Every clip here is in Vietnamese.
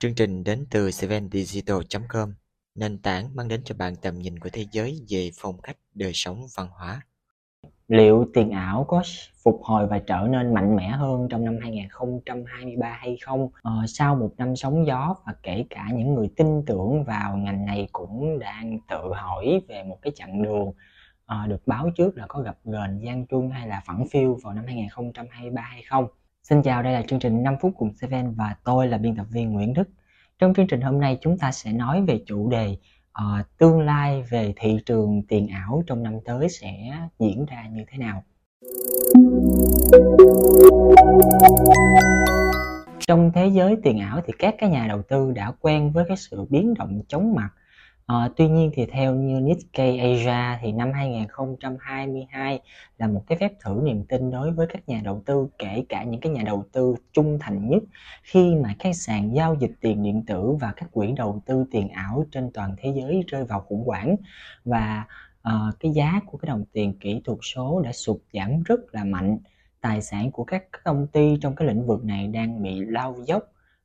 Chương trình đến từ sevendigital.com, nền tảng mang đến cho bạn tầm nhìn của thế giới về phong cách đời sống văn hóa. Liệu tiền ảo có phục hồi và trở nên mạnh mẽ hơn trong năm 2023 hay không? Ờ, sau một năm sóng gió và kể cả những người tin tưởng vào ngành này cũng đang tự hỏi về một cái chặng đường uh, được báo trước là có gặp gền gian truân hay là phẳng phiêu vào năm 2023 hay không? Xin chào, đây là chương trình 5 phút cùng Seven và tôi là biên tập viên Nguyễn Đức. Trong chương trình hôm nay chúng ta sẽ nói về chủ đề uh, tương lai về thị trường tiền ảo trong năm tới sẽ diễn ra như thế nào. Trong thế giới tiền ảo thì các cái nhà đầu tư đã quen với cái sự biến động chóng mặt À, tuy nhiên thì theo như Nikkei Asia thì năm 2022 là một cái phép thử niềm tin đối với các nhà đầu tư kể cả những cái nhà đầu tư trung thành nhất khi mà các sàn giao dịch tiền điện tử và các quỹ đầu tư tiền ảo trên toàn thế giới rơi vào khủng hoảng. Và uh, cái giá của cái đồng tiền kỹ thuật số đã sụt giảm rất là mạnh. Tài sản của các công ty trong cái lĩnh vực này đang bị lao dốc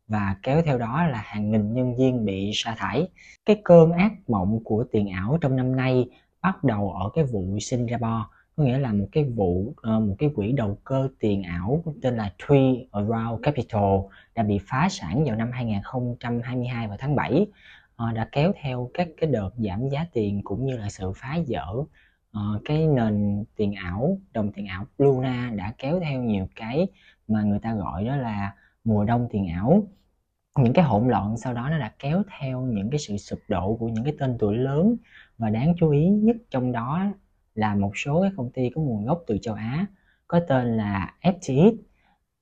và kéo theo đó là hàng nghìn nhân viên bị sa thải. Cái cơn ác mộng của tiền ảo trong năm nay bắt đầu ở cái vụ Singapore, có nghĩa là một cái vụ ờ, một cái quỹ đầu cơ tiền ảo tên là Tree Around Capital đã bị phá sản vào năm 2022 vào tháng 7 ờ, đã kéo theo các cái đợt giảm giá tiền cũng như là sự phá dỡ ờ, cái nền tiền ảo, đồng tiền ảo Luna đã kéo theo nhiều cái mà người ta gọi đó là mùa đông tiền ảo. Những cái hỗn loạn sau đó nó đã kéo theo những cái sự sụp đổ của những cái tên tuổi lớn. Và đáng chú ý nhất trong đó là một số cái công ty có nguồn gốc từ châu Á có tên là FTX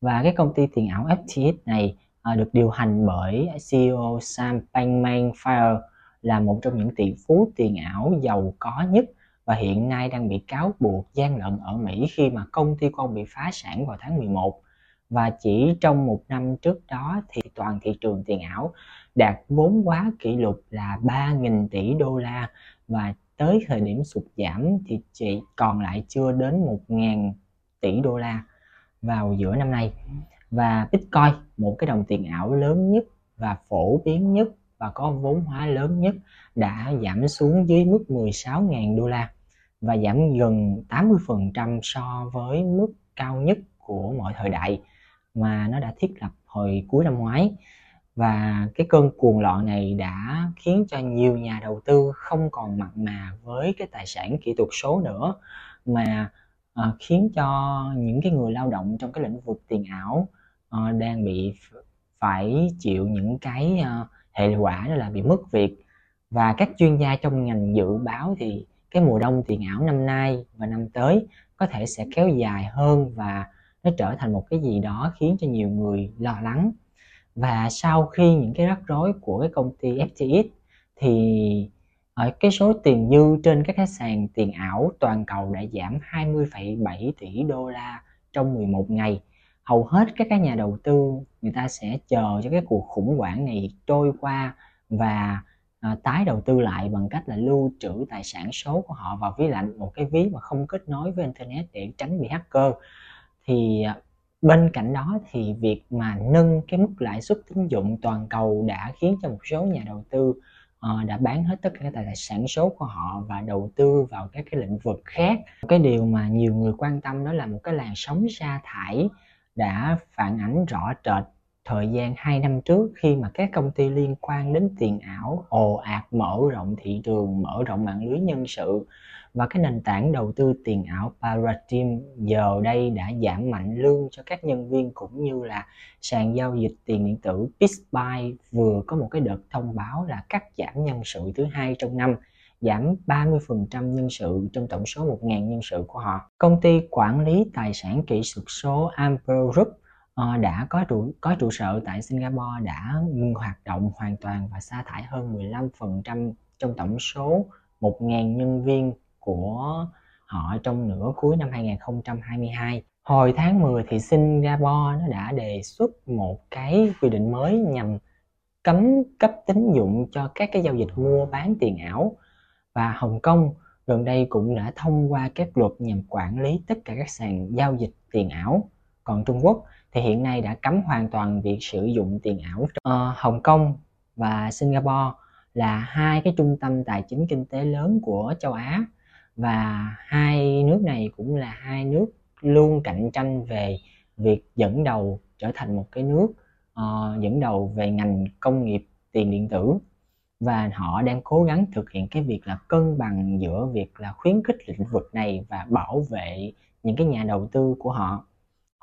và cái công ty tiền ảo FTX này à, được điều hành bởi CEO Sam Bankman-Fried là một trong những tỷ phú tiền ảo giàu có nhất và hiện nay đang bị cáo buộc gian lận ở Mỹ khi mà công ty con bị phá sản vào tháng 11 và chỉ trong một năm trước đó thì toàn thị trường tiền ảo đạt vốn hóa kỷ lục là 3.000 tỷ đô la. Và tới thời điểm sụt giảm thì chỉ còn lại chưa đến 1.000 tỷ đô la vào giữa năm nay. Và Bitcoin, một cái đồng tiền ảo lớn nhất và phổ biến nhất và có vốn hóa lớn nhất, đã giảm xuống dưới mức 16.000 đô la và giảm gần 80% so với mức cao nhất của mọi thời đại mà nó đã thiết lập hồi cuối năm ngoái. Và cái cơn cuồng loạn này đã khiến cho nhiều nhà đầu tư không còn mặn mà với cái tài sản kỹ thuật số nữa mà uh, khiến cho những cái người lao động trong cái lĩnh vực tiền ảo uh, đang bị phải chịu những cái uh, hệ quả đó là bị mất việc. Và các chuyên gia trong ngành dự báo thì cái mùa đông tiền ảo năm nay và năm tới có thể sẽ kéo dài hơn và nó trở thành một cái gì đó khiến cho nhiều người lo lắng và sau khi những cái rắc rối của cái công ty FTX thì ở cái số tiền dư trên các cái sàn tiền ảo toàn cầu đã giảm 20,7 tỷ đô la trong 11 ngày. Hầu hết các cái nhà đầu tư người ta sẽ chờ cho cái cuộc khủng hoảng này trôi qua và à, tái đầu tư lại bằng cách là lưu trữ tài sản số của họ vào ví lạnh một cái ví mà không kết nối với internet để tránh bị hacker thì à, bên cạnh đó thì việc mà nâng cái mức lãi suất tín dụng toàn cầu đã khiến cho một số nhà đầu tư uh, đã bán hết tất cả các tài sản số của họ và đầu tư vào các cái lĩnh vực khác. Cái điều mà nhiều người quan tâm đó là một cái làn sóng sa thải đã phản ánh rõ rệt thời gian 2 năm trước khi mà các công ty liên quan đến tiền ảo ồ ạt mở rộng thị trường, mở rộng mạng lưới nhân sự và cái nền tảng đầu tư tiền ảo Paradigm giờ đây đã giảm mạnh lương cho các nhân viên cũng như là sàn giao dịch tiền điện tử BitBuy vừa có một cái đợt thông báo là cắt giảm nhân sự thứ hai trong năm giảm 30% nhân sự trong tổng số 1.000 nhân sự của họ. Công ty quản lý tài sản kỹ thuật số Amber Group uh, đã có trụ có trụ sở tại Singapore đã ngừng hoạt động hoàn toàn và sa thải hơn 15% trong tổng số 1.000 nhân viên của họ trong nửa cuối năm 2022. Hồi tháng 10 thì Singapore nó đã đề xuất một cái quy định mới nhằm cấm cấp tín dụng cho các cái giao dịch mua bán tiền ảo và Hồng Kông gần đây cũng đã thông qua các luật nhằm quản lý tất cả các sàn giao dịch tiền ảo còn Trung Quốc thì hiện nay đã cấm hoàn toàn việc sử dụng tiền ảo. Uh, Hồng Kông và Singapore là hai cái trung tâm tài chính kinh tế lớn của châu Á và hai nước này cũng là hai nước luôn cạnh tranh về việc dẫn đầu trở thành một cái nước uh, dẫn đầu về ngành công nghiệp tiền điện tử và họ đang cố gắng thực hiện cái việc là cân bằng giữa việc là khuyến khích lĩnh vực này và bảo vệ những cái nhà đầu tư của họ.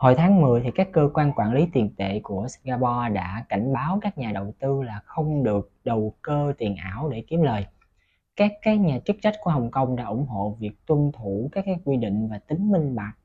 Hồi tháng 10 thì các cơ quan quản lý tiền tệ của Singapore đã cảnh báo các nhà đầu tư là không được đầu cơ tiền ảo để kiếm lời. Các cái nhà chức trách của Hồng Kông đã ủng hộ việc tuân thủ các cái quy định và tính minh bạch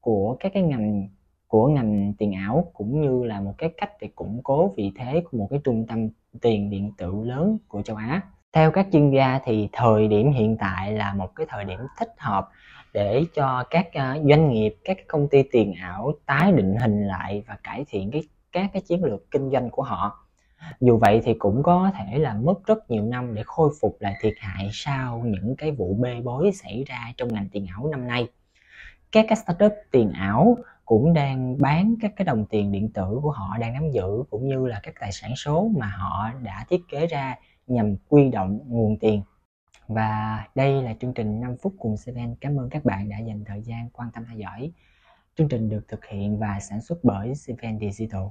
của các cái ngành, của ngành tiền ảo, cũng như là một cái cách để củng cố vị thế của một cái trung tâm tiền điện tử lớn của châu Á. Theo các chuyên gia thì thời điểm hiện tại là một cái thời điểm thích hợp để cho các ờ, doanh nghiệp, các công ty tiền ảo tái định hình lại và cải thiện cái các cái chiến lược kinh doanh của họ. Dù vậy thì cũng có thể là mất rất nhiều năm để khôi phục lại thiệt hại sau những cái vụ bê bối xảy ra trong ngành tiền ảo năm nay. Các cái startup tiền ảo cũng đang bán các cái đồng tiền điện tử của họ đang nắm giữ cũng như là các tài sản số mà họ đã thiết kế ra nhằm quy động nguồn tiền và đây là chương trình 5 phút cùng Seven. Cảm ơn các bạn đã dành thời gian quan tâm theo dõi. Chương trình được thực hiện và sản xuất bởi Seven Digital.